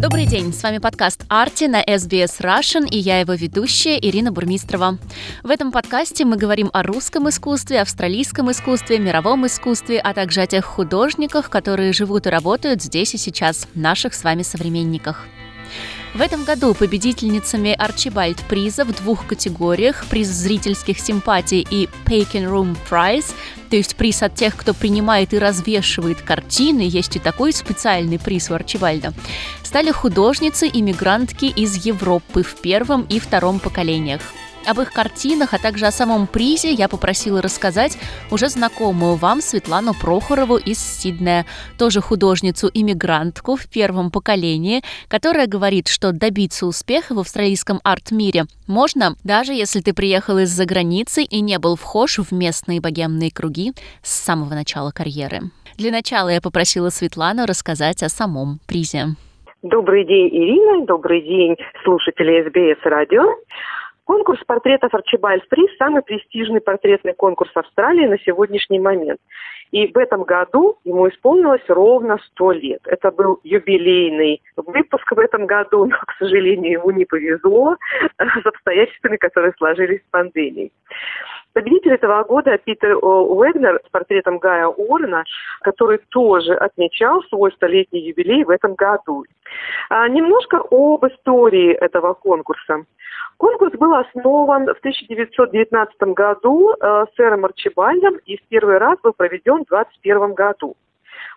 Добрый день, с вами подкаст «Арти» на SBS Russian и я его ведущая Ирина Бурмистрова. В этом подкасте мы говорим о русском искусстве, австралийском искусстве, мировом искусстве, а также о тех художниках, которые живут и работают здесь и сейчас, наших с вами современниках. В этом году победительницами Арчибальд приза в двух категориях – приз зрительских симпатий и Paken Room Prize, то есть приз от тех, кто принимает и развешивает картины, есть и такой специальный приз у Арчибальда, стали художницы-иммигрантки из Европы в первом и втором поколениях. Об их картинах, а также о самом призе я попросила рассказать уже знакомую вам Светлану Прохорову из Сиднея, тоже художницу-иммигрантку в первом поколении, которая говорит, что добиться успеха в австралийском арт-мире можно, даже если ты приехал из-за границы и не был вхож в местные богемные круги с самого начала карьеры. Для начала я попросила Светлану рассказать о самом призе. Добрый день, Ирина. Добрый день, слушатели СБС радио. Конкурс портретов Арчибальд Приз – самый престижный портретный конкурс Австралии на сегодняшний момент. И в этом году ему исполнилось ровно сто лет. Это был юбилейный выпуск в этом году, но, к сожалению, ему не повезло с обстоятельствами, которые сложились с пандемией. Победитель этого года Питер Уэгнер с портретом Гая Уоррена, который тоже отмечал свой столетний юбилей в этом году. А, немножко об истории этого конкурса. Конкурс был основан в 1919 году э, сэром Арчибальдом и в первый раз был проведен в 2021 году.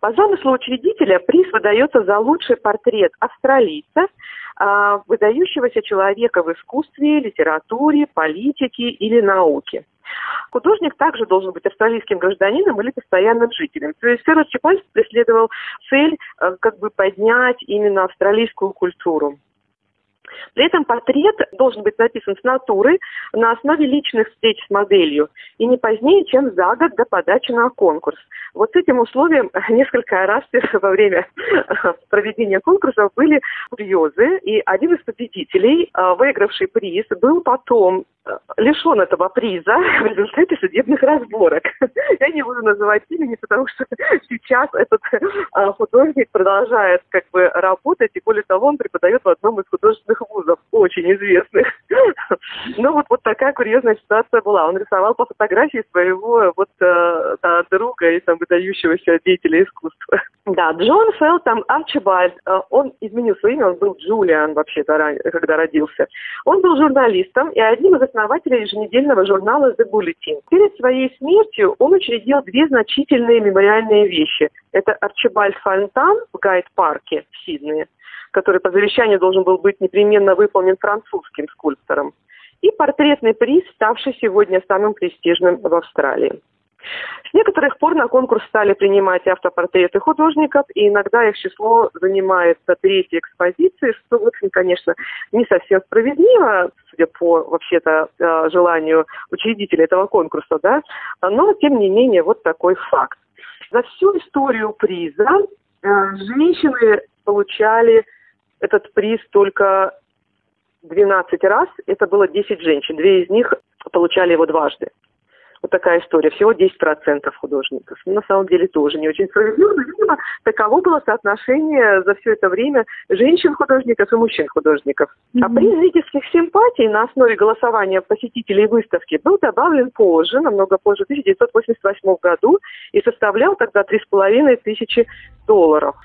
По замыслу учредителя приз выдается за лучший портрет австралийца, э, выдающегося человека в искусстве, литературе, политике или науке. Художник также должен быть австралийским гражданином или постоянным жителем. То есть Сэр Арчибальд преследовал цель э, как бы поднять именно австралийскую культуру. При этом портрет должен быть написан с натуры на основе личных встреч с моделью и не позднее, чем за год до подачи на конкурс. Вот с этим условием несколько раз во время проведения конкурса были курьезы, и один из победителей, а, выигравший приз, был потом а, лишен этого приза в результате судебных разборок. Я не буду называть имени, потому что сейчас этот а, художник продолжает как бы работать, и более того, он преподает в одном из художественных вузов, очень известных. Ну вот, вот такая курьезная ситуация была. Он рисовал по фотографии своего вот э, друга и там выдающегося деятеля искусства. Да, Джон Фелтом Арчибальд, э, он изменил свое имя, он был Джулиан вообще-то, когда родился. Он был журналистом и одним из основателей еженедельного журнала The Bulletin. Перед своей смертью он учредил две значительные мемориальные вещи. Это Арчибальд Фонтан в Гайд-парке в Сиднее, который по завещанию должен был быть непременно выполнен французским скульптором, и портретный приз, ставший сегодня самым престижным в Австралии. С некоторых пор на конкурс стали принимать автопортреты художников, и иногда их число занимает третьей экспозиции, что, в общем, конечно, не совсем справедливо, судя по, вообще-то, э, желанию учредителя этого конкурса, да, но, тем не менее, вот такой факт. За всю историю приза э, женщины получали этот приз только 12 раз. Это было 10 женщин. Две из них получали его дважды. Вот такая история. Всего 10% художников. Ну, на самом деле тоже не очень справедливо, но, видимо, таково было соотношение за все это время женщин-художников и мужчин-художников. Mm-hmm. А приз зрительских симпатий на основе голосования посетителей выставки был добавлен позже, намного позже, в 1988 году, и составлял тогда 3,5 тысячи долларов.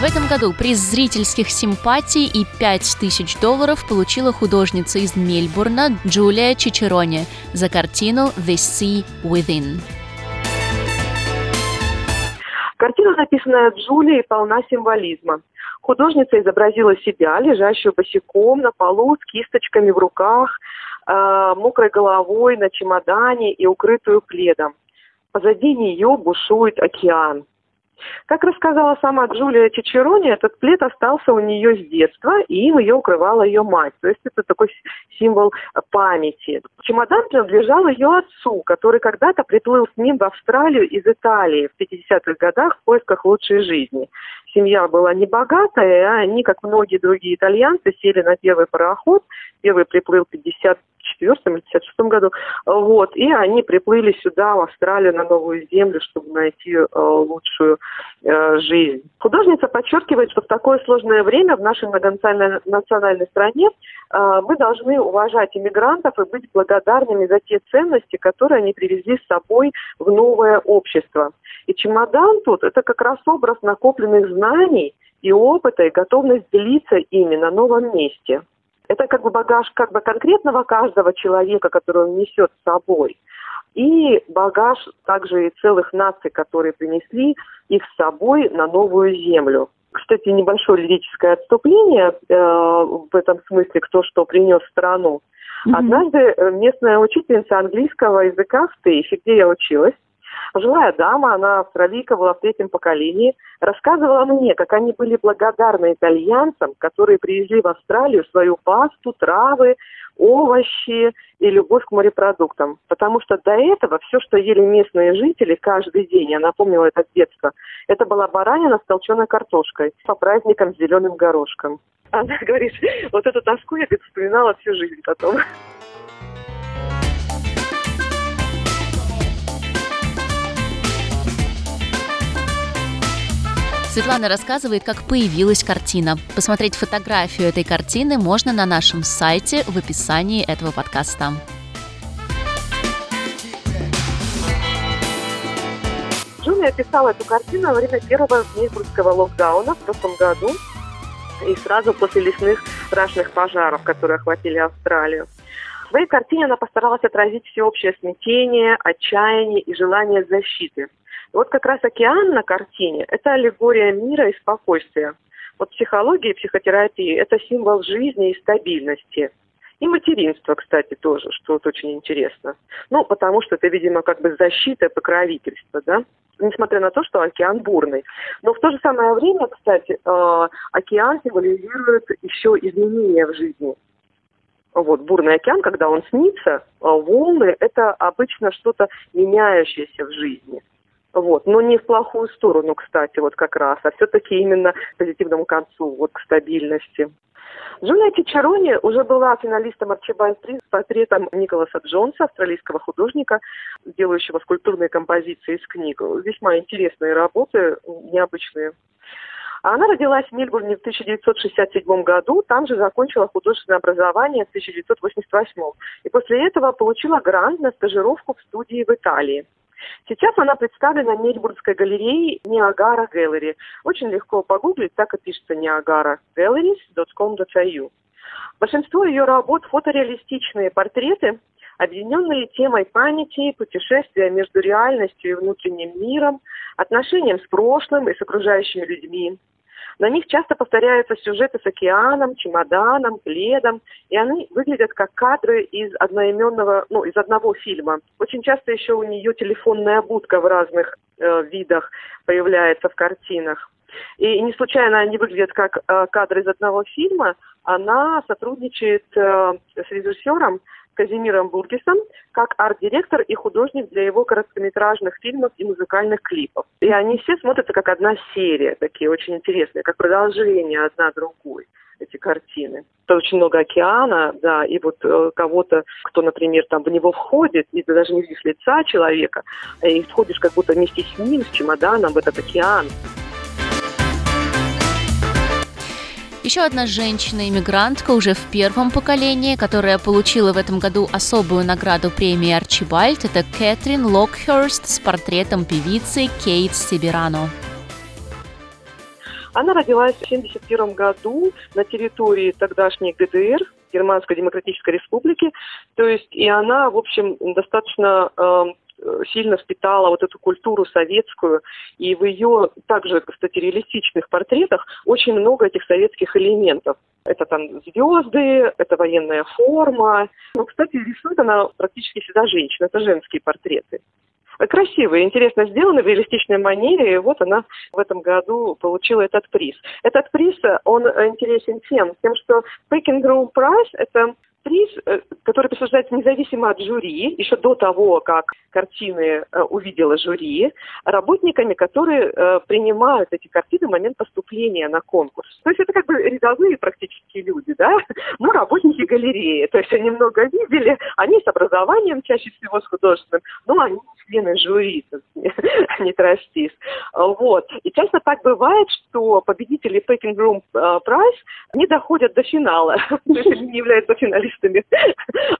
В этом году приз зрительских симпатий и 5000 долларов получила художница из Мельбурна Джулия Чичерони за картину «The Sea Within». Картина, написанная Джулией, полна символизма. Художница изобразила себя, лежащую босиком на полу с кисточками в руках, э, мокрой головой на чемодане и укрытую пледом. Позади нее бушует океан. Как рассказала сама Джулия Чичерони, этот плед остался у нее с детства, и им ее укрывала ее мать. То есть это такой символ памяти. Чемодан принадлежал ее отцу, который когда-то приплыл с ним в Австралию из Италии в 50-х годах в поисках лучшей жизни. Семья была небогатая, а они, как многие другие итальянцы, сели на первый пароход. Первый приплыл в 50 54 или 56 году, вот, и они приплыли сюда, в Австралию, на новую землю, чтобы найти э, лучшую э, жизнь. Художница подчеркивает, что в такое сложное время в нашей многонациональной национальной стране э, мы должны уважать иммигрантов и быть благодарными за те ценности, которые они привезли с собой в новое общество. И чемодан тут – это как раз образ накопленных знаний и опыта, и готовность делиться ими на новом месте. Это как бы багаж как бы конкретного каждого человека, который он несет с собой. И багаж также и целых наций, которые принесли их с собой на новую землю. Кстати, небольшое лирическое отступление э, в этом смысле, кто что принес в страну. Mm-hmm. Однажды э, местная учительница английского языка в Тейфе, где я училась, Пожилая дама, она австралийка, была в третьем поколении, рассказывала мне, как они были благодарны итальянцам, которые привезли в Австралию свою пасту, травы, овощи и любовь к морепродуктам. Потому что до этого все, что ели местные жители каждый день, я напомнила это с детства, это была баранина с толченой картошкой по праздникам с зеленым горошком. Она говорит, вот эту тоску я вспоминала всю жизнь потом. Светлана рассказывает, как появилась картина. Посмотреть фотографию этой картины можно на нашем сайте в описании этого подкаста. Джулия писала эту картину во время первого мельбурнского локдауна в прошлом году и сразу после лесных страшных пожаров, которые охватили Австралию. В этой картине она постаралась отразить всеобщее смятение, отчаяние и желание защиты – вот как раз океан на картине – это аллегория мира и спокойствия. Вот психология и психотерапия – это символ жизни и стабильности. И материнство, кстати, тоже, что вот очень интересно. Ну, потому что это, видимо, как бы защита, покровительство, да? Несмотря на то, что океан бурный. Но в то же самое время, кстати, э, океан символизирует еще изменения в жизни. Вот, бурный океан, когда он снится, э, волны – это обычно что-то меняющееся в жизни. Вот. Но не в плохую сторону, кстати, вот как раз, а все-таки именно к позитивному концу, вот к стабильности. Джулия Чичарони уже была финалистом Арчибальд Приз с портретом Николаса Джонса, австралийского художника, делающего скульптурные композиции из книг. Весьма интересные работы, необычные. Она родилась в Мельбурне в 1967 году, там же закончила художественное образование в 1988. И после этого получила грант на стажировку в студии в Италии. Сейчас она представлена Мельбурнской галерее Ниагара Gallery. Очень легко погуглить, так и пишется niagaragalleries.com.au. Большинство ее работ – фотореалистичные портреты, объединенные темой памяти, путешествия между реальностью и внутренним миром, отношением с прошлым и с окружающими людьми, на них часто повторяются сюжеты с океаном, чемоданом, пледом, и они выглядят как кадры из одноименного, ну, из одного фильма. Очень часто еще у нее телефонная будка в разных э, видах появляется в картинах. И не случайно они выглядят как э, кадры из одного фильма. Она сотрудничает э, с режиссером Казимиром Бургисом как арт-директор и художник для его короткометражных фильмов и музыкальных клипов. И они все смотрятся как одна серия, такие очень интересные, как продолжение одна другой эти картины. Тут очень много океана, да, и вот э, кого-то, кто, например, там в него входит, и ты даже не видишь лица человека, и входишь как будто вместе с ним, с чемоданом в этот океан. Еще одна женщина-иммигрантка уже в первом поколении, которая получила в этом году особую награду премии Арчибальд, это Кэтрин Локхерст с портретом певицы Кейт Сибирано. Она родилась в 1971 году на территории тогдашней ГДР, Германской Демократической Республики. То есть и она, в общем, достаточно э, сильно впитала вот эту культуру советскую, и в ее также, кстати, реалистичных портретах очень много этих советских элементов. Это там звезды, это военная форма. Ну, кстати, рисует она практически всегда женщина, это женские портреты. красиво и интересно сделано в реалистичной манере, и вот она в этом году получила этот приз. Этот приз, он интересен тем, тем, что Packing Room Prize – это приз, э, который присуждается независимо от жюри, еще до того, как картины э, увидела жюри, работниками, которые э, принимают эти картины в момент поступления на конкурс. То есть это как бы рядовые практически люди, да, ну, работники галереи. То есть они много видели, они с образованием, чаще всего с художественным, но они члены жюри, не тростис. Вот. И часто так бывает, что победители Packing Room Prize не доходят до финала, то есть они не являются финалистами финалистами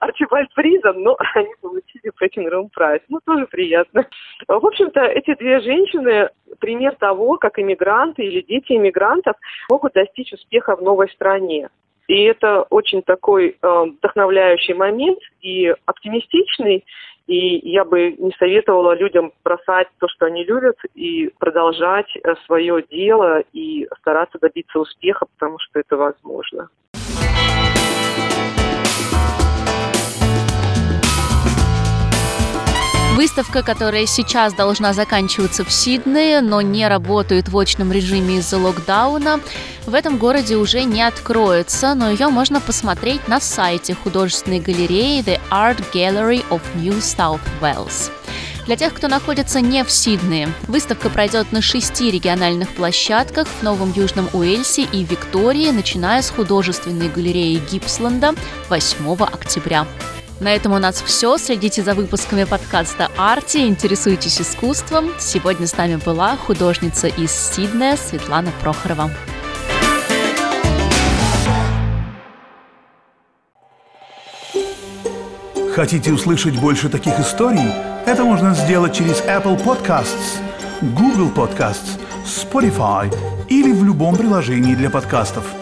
Арчибальд Приза, но они получили Packing Room Prize. Ну, тоже приятно. В общем-то, эти две женщины пример того, как иммигранты или дети иммигрантов могут достичь успеха в новой стране. И это очень такой э, вдохновляющий момент и оптимистичный. И я бы не советовала людям бросать то, что они любят, и продолжать э, свое дело и стараться добиться успеха, потому что это возможно. Выставка, которая сейчас должна заканчиваться в Сиднее, но не работает в очном режиме из-за локдауна, в этом городе уже не откроется, но ее можно посмотреть на сайте художественной галереи The Art Gallery of New South Wales. Для тех, кто находится не в Сиднее, выставка пройдет на шести региональных площадках в Новом Южном Уэльсе и Виктории, начиная с художественной галереи Гипсленда 8 октября. На этом у нас все. Следите за выпусками подкаста «Арти», интересуйтесь искусством. Сегодня с нами была художница из Сиднея Светлана Прохорова. Хотите услышать больше таких историй? Это можно сделать через Apple Podcasts, Google Podcasts, Spotify или в любом приложении для подкастов –